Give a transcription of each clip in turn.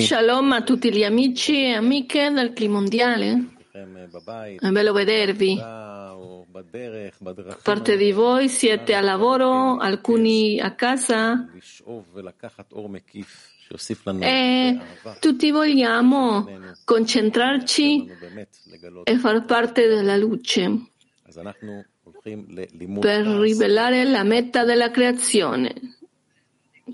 Shalom a tutti gli amici e amiche del Cli Mondiale. È bello vedervi. Parte di voi siete al lavoro, alcuni a casa. E tutti vogliamo concentrarci e far parte della luce. per rivelare la meta della creazione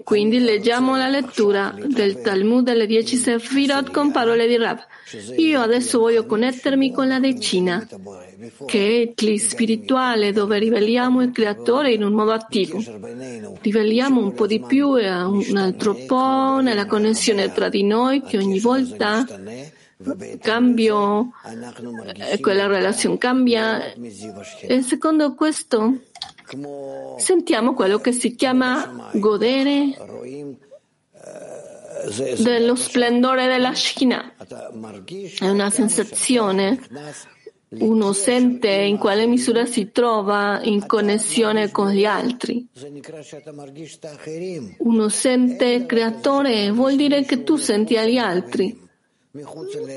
quindi leggiamo la lettura del Talmud delle dieci Sefirot con parole di Rav. Io adesso voglio connettermi con la decina, che è il spirituale dove riveliamo il creatore in un modo attivo. Riveliamo un po' di più e un altro po' nella connessione tra di noi che ogni volta cambio, eh, quella relazione cambia. E secondo questo sentiamo quello che si chiama godere dello splendore della Shina. È una sensazione. Uno sente in quale misura si trova in connessione con gli altri. Uno sente creatore, vuol dire che tu senti agli altri.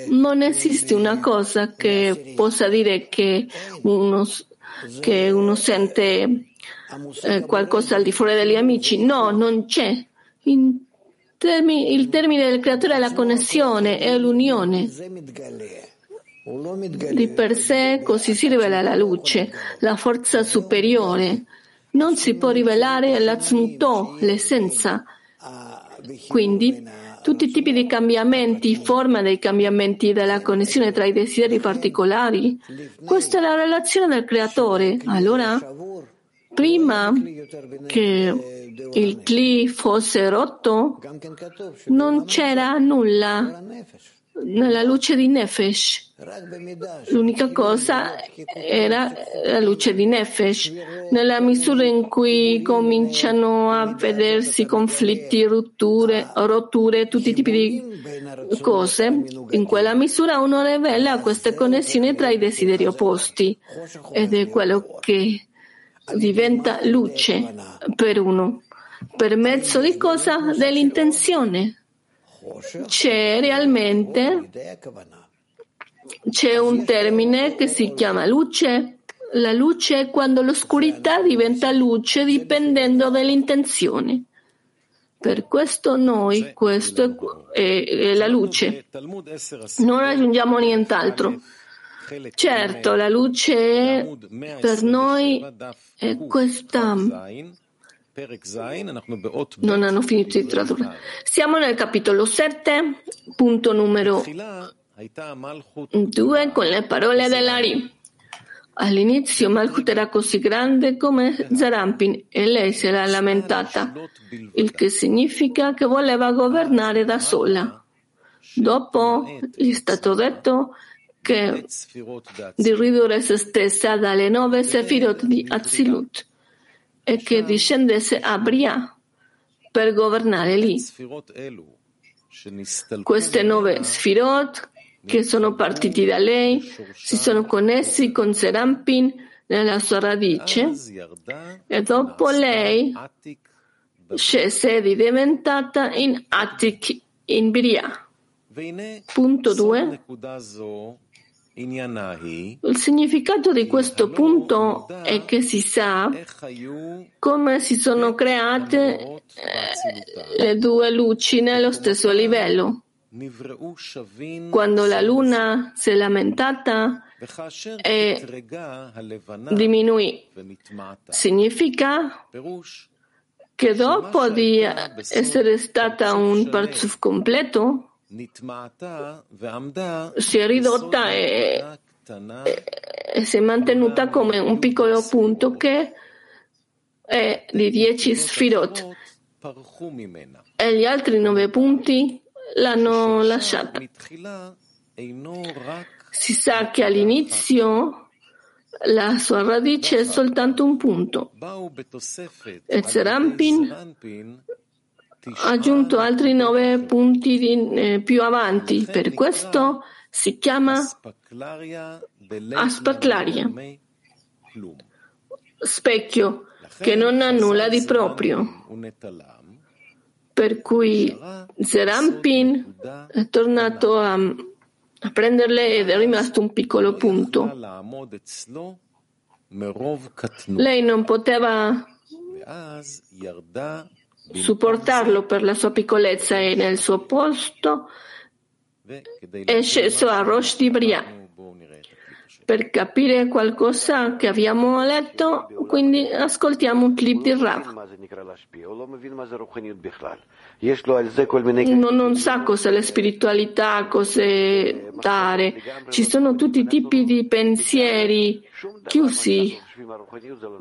Non esiste una cosa che possa dire che uno che uno sente eh, qualcosa al di fuori degli amici. No, non c'è. Termini, il termine del creatore è la connessione, è l'unione. Di per sé così si rivela la luce, la forza superiore. Non si può rivelare l'azmutò, l'essenza. Quindi tutti i tipi di cambiamenti, forma dei cambiamenti della connessione tra i desideri particolari. Questa è la relazione del creatore. Allora, prima che il cli fosse rotto, non c'era nulla nella luce di Nefesh. L'unica cosa era la luce di Nefesh. Nella misura in cui cominciano a vedersi conflitti, rotture, rotture, tutti i tipi di cose, in quella misura uno rivela queste connessioni tra i desideri opposti ed è quello che diventa luce per uno. Per mezzo di cosa? Dell'intenzione c'è realmente c'è un termine che si chiama luce. La luce è quando l'oscurità diventa luce dipendendo dall'intenzione. Per questo noi, questo è, è la luce. Non raggiungiamo nient'altro. Certo, la luce per noi è questa non hanno finito di tradurre. Siamo nel capitolo 7, punto numero 2, con le parole dell'Ari. All'inizio Malchut era così grande come Zarampin e lei si era lamentata, il che significa che voleva governare da sola. Dopo gli è stato detto che di ridurre se stessa dalle nove sefirot di Azilut e che discendesse a Bria per governare lì. Queste nove sfirot che sono partiti da lei si sono connessi con Serampin nella sua radice e dopo lei scese ed è diventata in Attic in Bria. Punto 2. Il significato di questo punto è che si sa come si sono create eh, le due luci nello stesso livello. Quando la luna si è lamentata e diminuì, significa che dopo di essere stata un parzuf completo, si è ridotta e, e, si è mantenuta come un piccolo punto che è di 10 sfirot e gli altri nove punti l'hanno lasciata. Si sa che all'inizio la sua radice è soltanto un punto. E Zerampin aggiunto altri nove punti di, eh, più avanti, per questo. Si chiama Aspaklaria, specchio che non ha nulla di proprio. per cui Zerampin è tornato a, a prenderle ed è rimasto un piccolo punto. Lei non poteva supportarlo per la sua piccolezza e nel suo posto è sceso a Rosh di per capire qualcosa che abbiamo letto, quindi ascoltiamo un clip di Rav. Non, non sa cos'è la spiritualità, cos'è dare. Ci sono tutti i tipi di pensieri chiusi.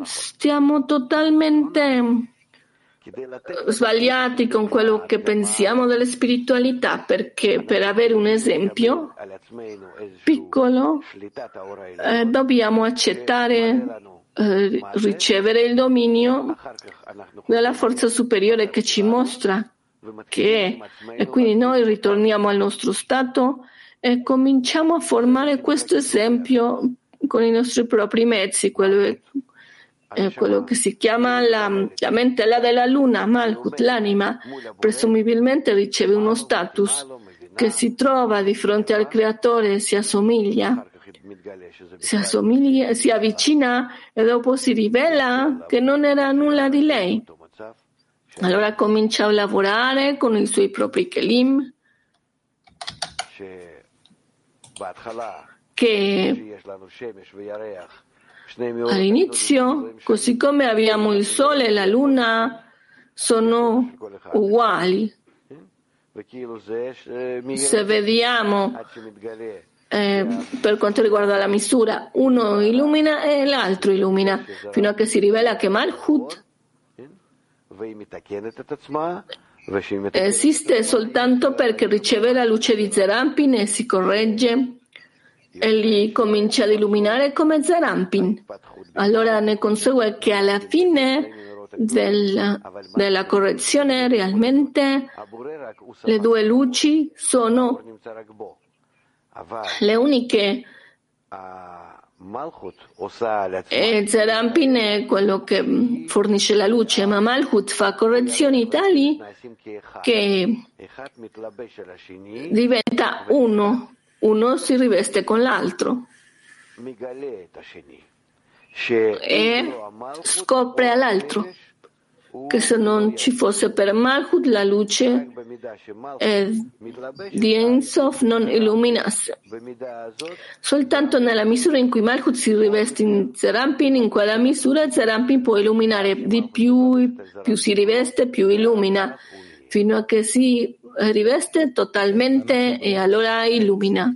Stiamo totalmente sbagliati con quello che pensiamo della spiritualità, perché per avere un esempio piccolo eh, dobbiamo accettare eh, ricevere il dominio della forza superiore che ci mostra che è, e quindi noi ritorniamo al nostro stato e cominciamo a formare questo esempio con i nostri propri mezzi, quello è quello che si chiama la, la mentela della luna, Malkut, l'anima, presumibilmente riceve uno status che si trova di fronte al creatore, si assomiglia, si, assomiglia, si avvicina e dopo si rivela che non era nulla di lei. Allora comincia a lavorare con i suoi propri kelim, che All'inizio, così come abbiamo il Sole e la Luna, sono uguali. Se vediamo eh, per quanto riguarda la misura, uno illumina e l'altro illumina, fino a che si rivela che Malchut esiste soltanto perché riceve la luce di Zerampin e si corregge e li comincia ad illuminare come Zerampin. Allora ne consegue che alla fine del, della correzione realmente le due luci sono le uniche e Zerampin è quello che fornisce la luce, ma Malchut fa correzioni tali che diventa uno uno si riveste con l'altro. E scopre all'altro che se non ci fosse per Malchut la luce di Ensof non illuminasse. Soltanto nella misura in cui Malchut si riveste in Zerampin, in quella misura Zerampin può illuminare di più, più si riveste, più illumina, fino a che si riveste totalmente e allora illumina.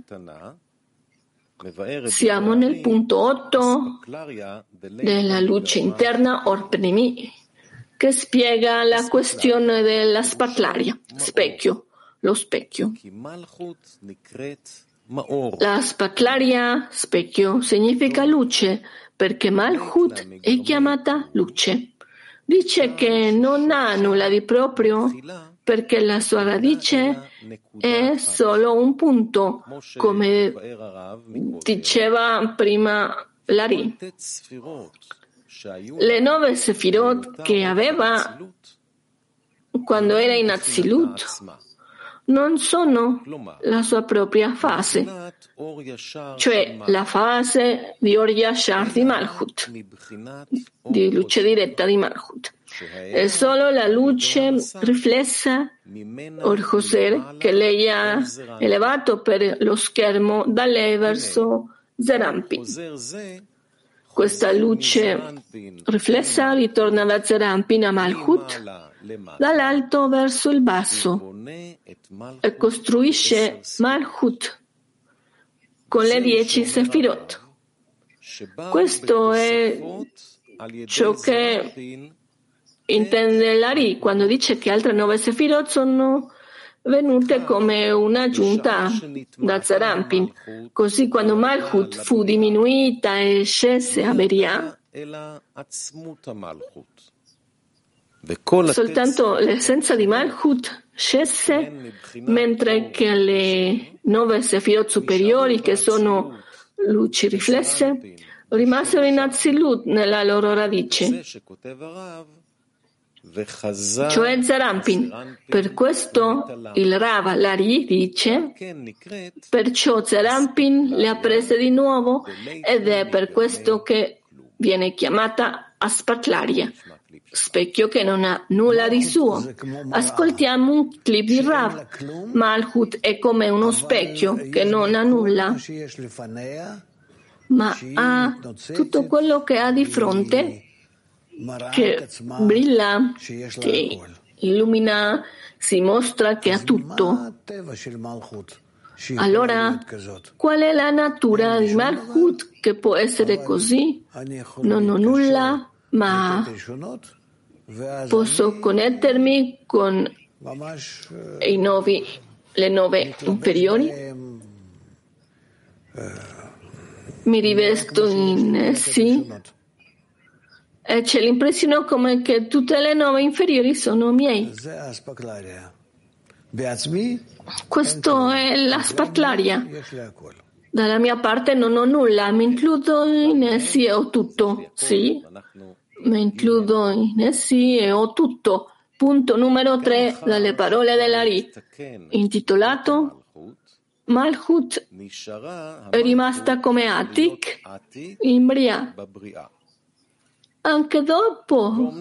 Siamo nel punto 8 della luce interna Orpnimi, che spiega la questione della spatlaria, specchio, lo specchio. La spatlaria, specchio, significa luce, perché Malchut è chiamata luce. Dice che non ha nulla di proprio perché la sua radice è solo un punto, come diceva prima Lari. Le nove sefirot che aveva quando era in Azilut non sono la sua propria fase, cioè la fase di Or Yashar di Malchut, di luce diretta di Malchut. È solo la luce riflessa Or Joser che lei ha elevato per lo schermo da lei verso Zerampi. Questa luce riflessa ritorna da Zerampin a Malchut dall'alto verso il basso. e costruisce Malchut con le dieci Sefirot. Questo è ciò che intende Lari quando dice che altre nove Sefirot sono venute come una giunta da Zerampin. Così quando Malchut fu diminuita e scese a Beria, soltanto l'essenza di Malchut scese, mentre che le nove Sefirot superiori, che sono luci riflesse, rimasero in Azilut nella loro radice. cioè Zerampin. Per questo il Rava Lari dice, perciò Zerampin le ha prese di nuovo ed è per questo che viene chiamata Aspatlaria, specchio che non ha nulla di suo. Ascoltiamo un clip di Rav. Malhut è come uno specchio che non ha nulla, ma ha tutto quello che ha di fronte, che brilla, che illumina, si mostra che ha tutto. Allora, qual è la natura di Malhut che può essere così? Non ho nulla, ma posso connettermi con i novi, le nove inferiori? Mi rivesto in essi? E c'è l'impressione come che tutte le nove inferiori sono miei. Questo è la spatlaria. Dalla mia parte non ho nulla, mi includo in essi e ho tutto. Sì, mi includo in essi e ho tutto. Punto numero 3 dalle parole dell'Ari, intitolato Malchut è rimasta come Atik in Bria. Anche dopo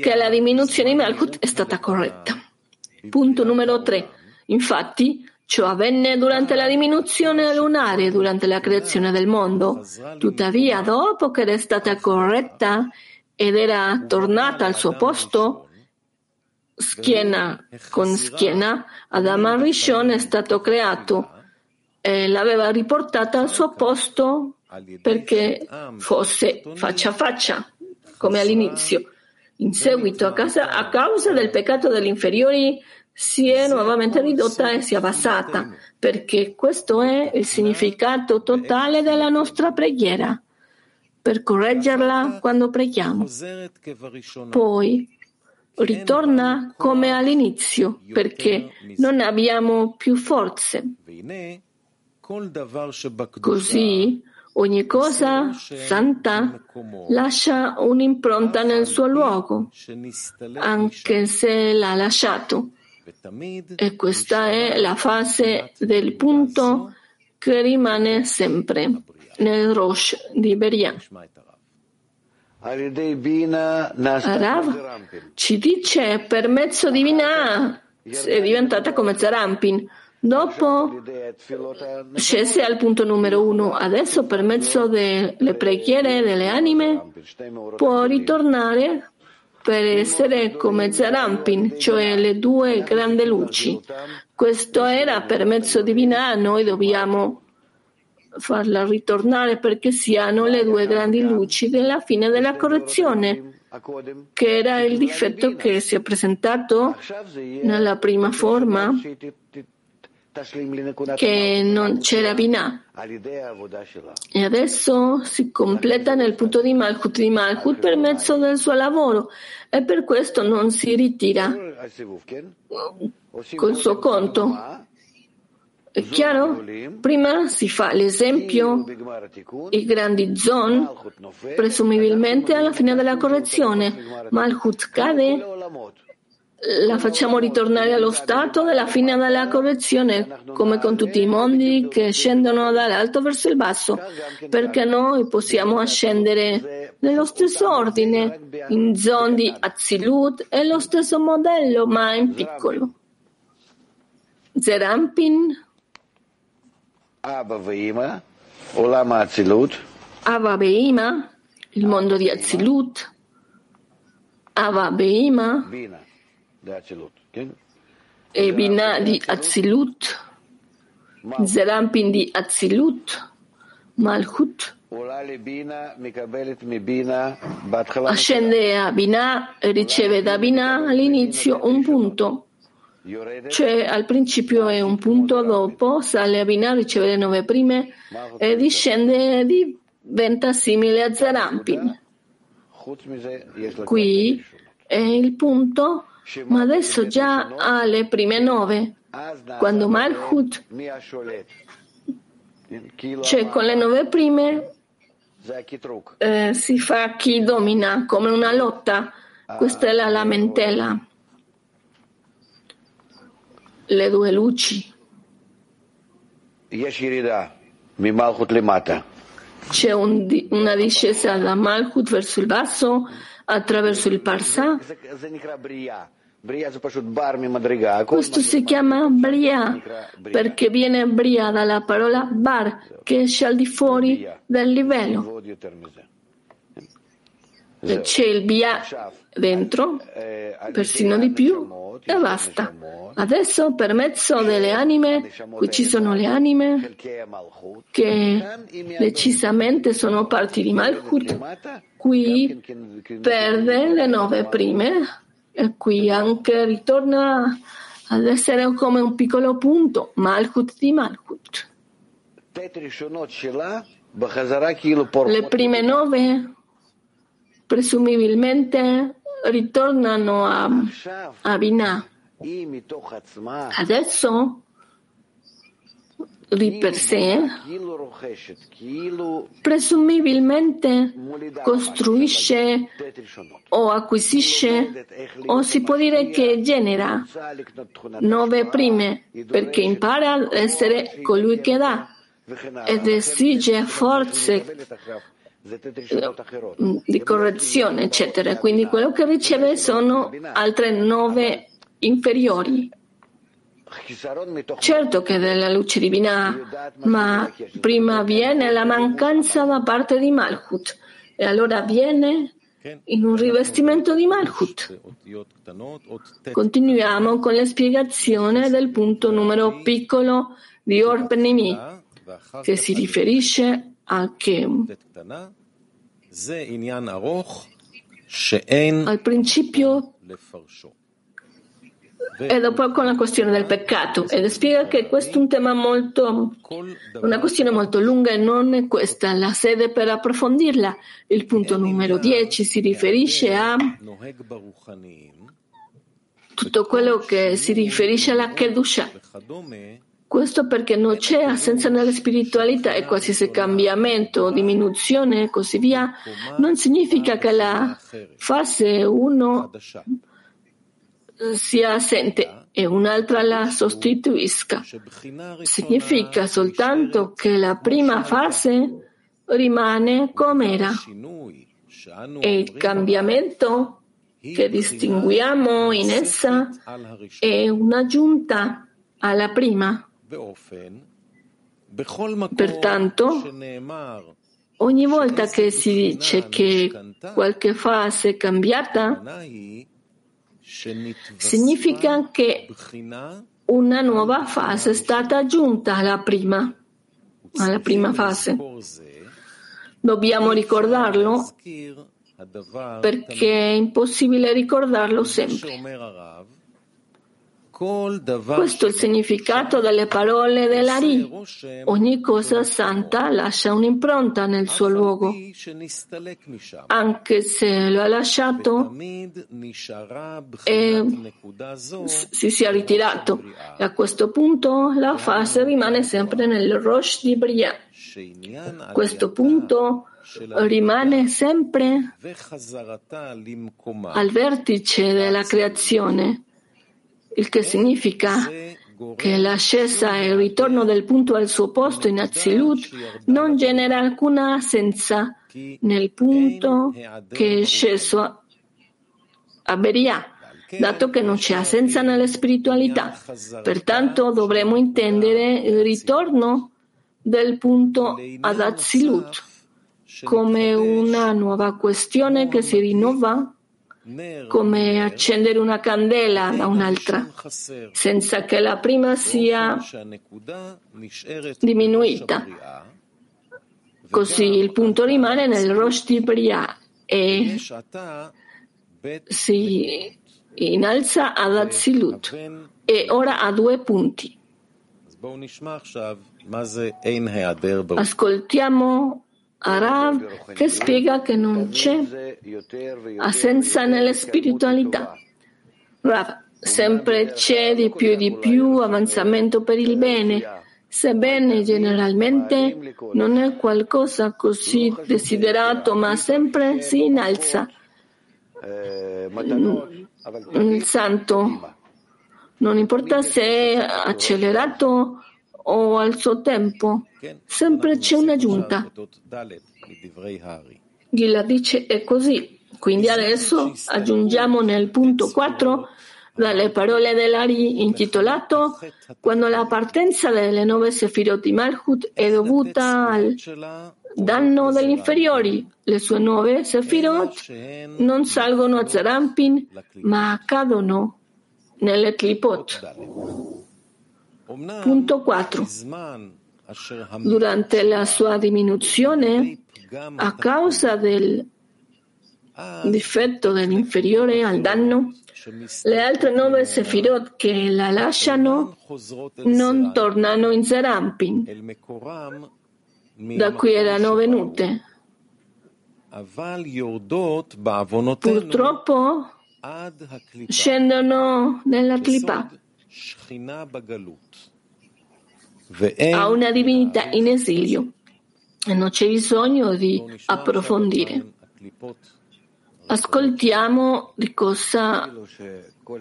che la diminuzione di Malchut è stata corretta. Punto numero 3. Infatti, ciò avvenne durante la diminuzione lunare, durante la creazione del mondo. Tuttavia, dopo che era stata corretta ed era tornata al suo posto, schiena con schiena, Adam Rishon è stato creato e l'aveva riportata al suo posto perché fosse faccia a faccia, come all'inizio. In seguito, a causa, a causa del peccato degli inferiori, si è nuovamente ridotta e si è abbassata, perché questo è il significato totale della nostra preghiera, per correggerla quando preghiamo. Poi ritorna come all'inizio, perché non abbiamo più forze. Così ogni cosa santa lascia un'impronta nel suo luogo, anche se l'ha lasciato. E questa è la fase del punto che rimane sempre nel Rosh di Beria. Rav ci dice per mezzo di Binah è diventata come Zerampin. Dopo scese al punto numero uno, adesso per mezzo delle preghiere delle anime può ritornare per essere come Zerampin, cioè le due grandi luci. Questo era per mezzo di Binah, noi dobbiamo farla ritornare perché siano le due grandi luci della fine della correzione, che era il difetto che si è presentato nella prima forma, che non c'era Binah. E adesso si completa nel punto di Malchut di Malchut per mezzo del suo lavoro e per questo non si ritira col suo conto. È chiaro? Prima si fa l'esempio, i grandi zon, presumibilmente alla fine della correzione, Malchut cade, la facciamo ritornare allo stato della fine della correzione, come con tutti i mondi che scendono dall'alto verso il basso, perché noi possiamo ascendere nello stesso ordine, in zone di Azilut, è lo stesso modello, ma in piccolo. Zerampin. Ava Beima, il mondo di Azilut. Ava Beima. E Binah di Azilut, Zerampin di Azilut, Malhut. Ascende a Binah e riceve da Binah all'inizio un punto, cioè al principio è un punto, dopo sale a Binah, riceve le nove prime e discende e diventa simile a Zerampin. Qui è il punto ma adesso già alle prime nove. Quando Malhut, cioè con le nove prime, eh, si fa chi domina, come una lotta. Questa è la lamentela. Le due luci. C'è un, una discesa da Malhut verso il basso attraverso il Parsa questo si chiama Bria perché viene Bria dalla parola Bar che esce al di fuori del livello. C'è il Bia dentro, persino di più, e basta. Adesso per mezzo delle anime, qui ci sono le anime che decisamente sono parti di Malchut, qui perde le nove prime qui anche ritorna ad essere come un piccolo punto, Malkut di Malkut. Le prime nove presumibilmente ritornano a, a Binah. Adesso di per sé, presumibilmente costruisce o acquisisce o si può dire che genera nove prime perché impara ad essere colui che dà ed esige forze eh, di correzione, eccetera. Quindi quello che riceve sono altre nove inferiori. Certo che della luce divina, ma prima viene la mancanza da parte di Malhut e allora viene in un rivestimento di Malhut. Continuiamo con la spiegazione del punto numero piccolo di Orpenimi, che si riferisce a che al principio e dopo con la questione del peccato ed spiega che questo è un tema molto, una questione molto lunga e non è questa la sede per approfondirla. Il punto numero 10 si riferisce a tutto quello che si riferisce alla Kedusha. Questo perché non c'è assenza nella spiritualità e qualsiasi cambiamento, diminuzione e così via, non significa che la fase 1 sia assente e un'altra la sostituisca. Significa soltanto che la prima fase rimane com'era e il cambiamento che distinguiamo in essa è un'aggiunta alla prima. Pertanto, ogni volta che si dice che qualche fase è cambiata, Significa che una nuova fase è stata aggiunta alla prima, alla prima fase. Dobbiamo ricordarlo perché è impossibile ricordarlo sempre. Questo è il significato delle parole dell'Ari. Ogni cosa santa lascia un'impronta nel suo luogo, anche se lo ha lasciato e eh, si sia ritirato. E a questo punto la fase rimane sempre nel Rosh di Briah. A questo punto rimane sempre al vertice della creazione il che significa che l'ascesa e il ritorno del punto al suo posto in Azilut non genera alcuna assenza nel punto che è sceso a Beria, dato che non c'è assenza nella spiritualità. Pertanto dovremmo intendere il ritorno del punto ad Azilut come una nuova questione che si rinnova come accendere una candela da un'altra, senza che la prima sia diminuita. Così il punto rimane nel Rosh di e si innalza ad Azilut e ora ha due punti. Ascoltiamo Arav che spiega che non c'è assenza nella spiritualità. Rav, sempre c'è di più e di più avanzamento per il bene, sebbene generalmente non è qualcosa così desiderato, ma sempre si innalza. Il santo non importa se è accelerato o al suo tempo. Sempre c'è un'aggiunta. Gilla dice è così. Quindi adesso aggiungiamo nel punto 4 dalle parole dell'Ari intitolato Quando la partenza delle nove sefirot di Malhut è dovuta al danno degli inferiori. Le sue nove sefirot non salgono a Zerampin ma accadono nelle clipot. Punto 4. Durante la sua diminuzione, a causa del difetto dell'inferiore al danno, le altre nove sefirot che la lasciano non tornano in Serampin, da cui erano venute. Purtroppo scendono nella clipa a una divinità in esilio. E non c'è bisogno di approfondire. Ascoltiamo di cosa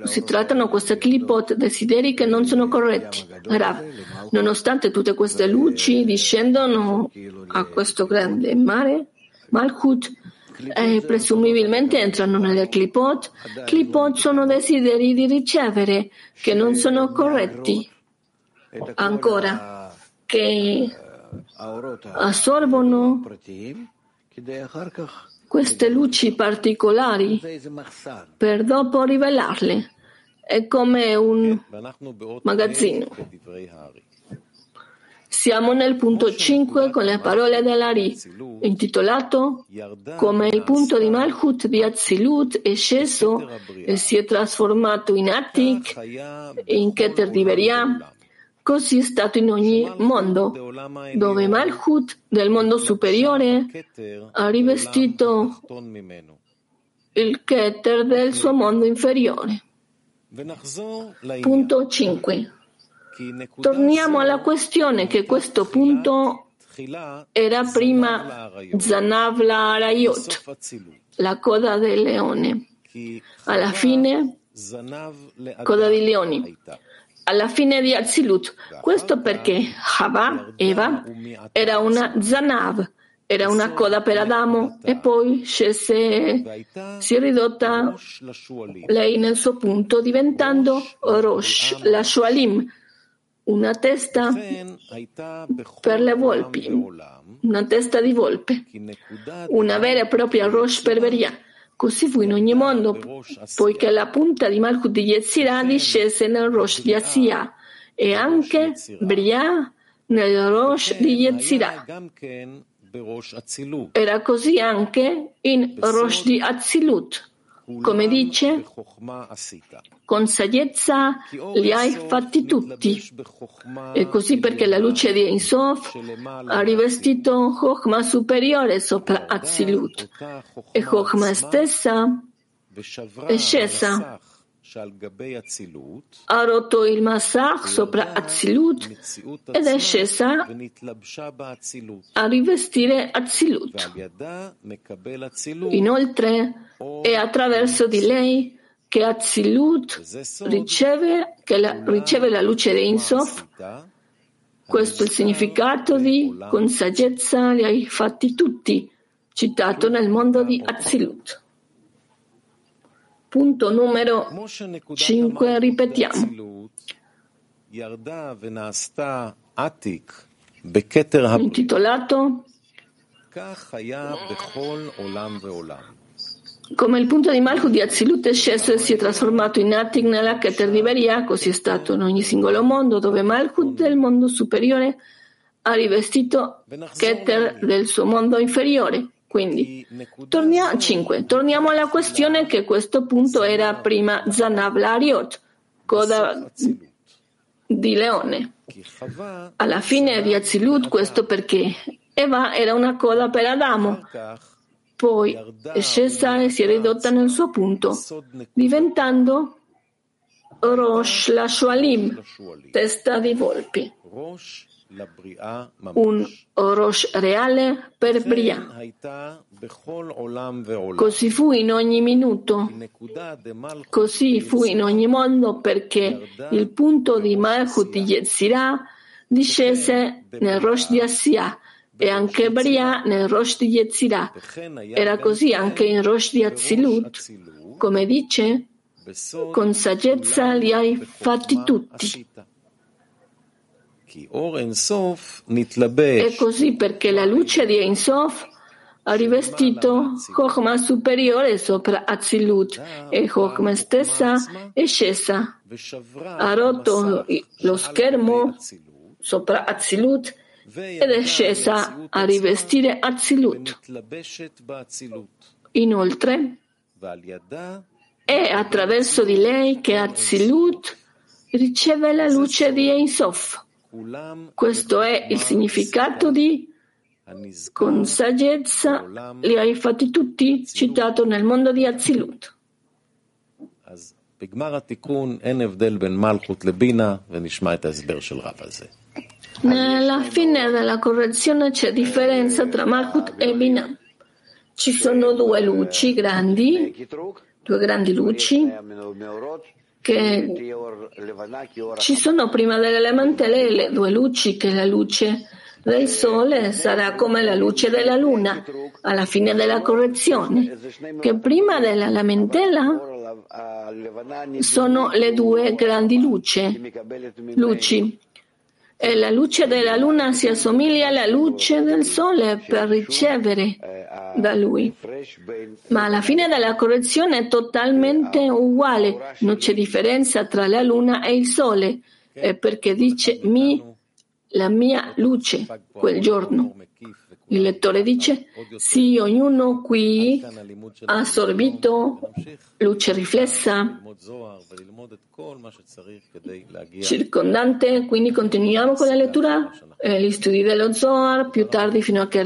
si trattano queste clipot, desideri che non sono corretti. Rav, nonostante tutte queste luci discendono a questo grande mare, Malchut e eh, presumibilmente entrano nelle clipot. Clipot sono desideri di ricevere che non sono corretti. Ancora, che assorbono queste luci particolari per dopo rivelarle. È come un magazzino. Siamo nel punto 5 con le parole dell'Ari, intitolato Come il punto di Malchut di Atzilut è sceso e si è trasformato in Attic e in Keter di Beria. Così è stato in ogni mondo, dove Malchut del mondo superiore ha rivestito il Keter del suo mondo inferiore. Punto 5. Torniamo alla questione che questo punto era prima Zanav la Arayot, la coda del leone. Alla fine, coda di leoni. Alla fine di Azilut. Questo perché Hava, Eva, era una Zanav, era una coda per Adamo e poi scese, si è ridotta lei nel suo punto diventando Rosh, la Shualim una testa per le volpi, una testa di volpe, una vera e propria Rosh Perveria. Così fu in ogni mondo, poiché la punta di Malchut di Yetzirah discese nel Rosh di Asiah e anche Briah nel Rosh di Yetzirah. Era così anche in Rosh di Azilut. Come dice, con saggezza li hai fatti tutti. E così perché la luce di Insof ha rivestito un Chokhmah superiore sopra Azilut. E Chokhmah stessa è scesa ha rotto il Masach sopra Azilut ed è scesa a rivestire Azilut. Inoltre è attraverso di lei che Azilut riceve, che la, riceve la luce di Insof. Questo è il significato di con saggezza li hai fatti tutti, citato nel mondo di Azilut. Punto numero 5, ripetiamo. Intitolato come il punto di Malchut di Azilut è sceso e si è trasformato in Attic nella Keter di Beria, così è stato in ogni singolo mondo, dove Malchut del mondo superiore ha rivestito Keter del suo mondo inferiore. Quindi, torniamo, 5. Torniamo alla questione che questo punto era prima Zanav Lariot, coda di leone. Alla fine di Azilut questo perché? Eva era una coda per Adamo, poi è scesa e si è ridotta nel suo punto, diventando Rosh la Shualim, testa di volpi un Rosh reale per Bria. Così fu in ogni minuto, così fu in ogni mondo perché il punto di Malchut di Yetzirah discese nel Rosh di Assia e anche Bria nel Rosh di Yetzirah. Era così anche in Rosh di Azilut, come dice, con saggezza li hai fatti tutti. E così perché la luce di Ein Sof ha rivestito Chokma superiore sopra Azilut e Chokma stessa è scesa. Ha rotto lo schermo sopra Azilut ed è scesa a rivestire Azilut. Inoltre, è attraverso di lei che Azilut riceve la luce di Ein Sof. Questo è il significato di con saggezza li hai fatti tutti, citato nel mondo di Azilut. Nella fine della correzione c'è differenza tra Malkut e Bina. Ci sono due luci grandi, due grandi luci, che ci sono prima delle lamentele le due luci, che la luce del sole sarà come la luce della luna alla fine della correzione, che prima della lamentela sono le due grandi luce, luci. E la luce della luna si assomiglia alla luce del sole per ricevere da lui. Ma alla fine della correzione è totalmente uguale, non c'è differenza tra la luna e il sole, perché dice mi, la mia luce quel giorno. Il lettore dice sì, ognuno qui ha assorbito luce riflessa circondante, quindi continuiamo con la lettura, eh, gli studi dello Zohar, più tardi fino a che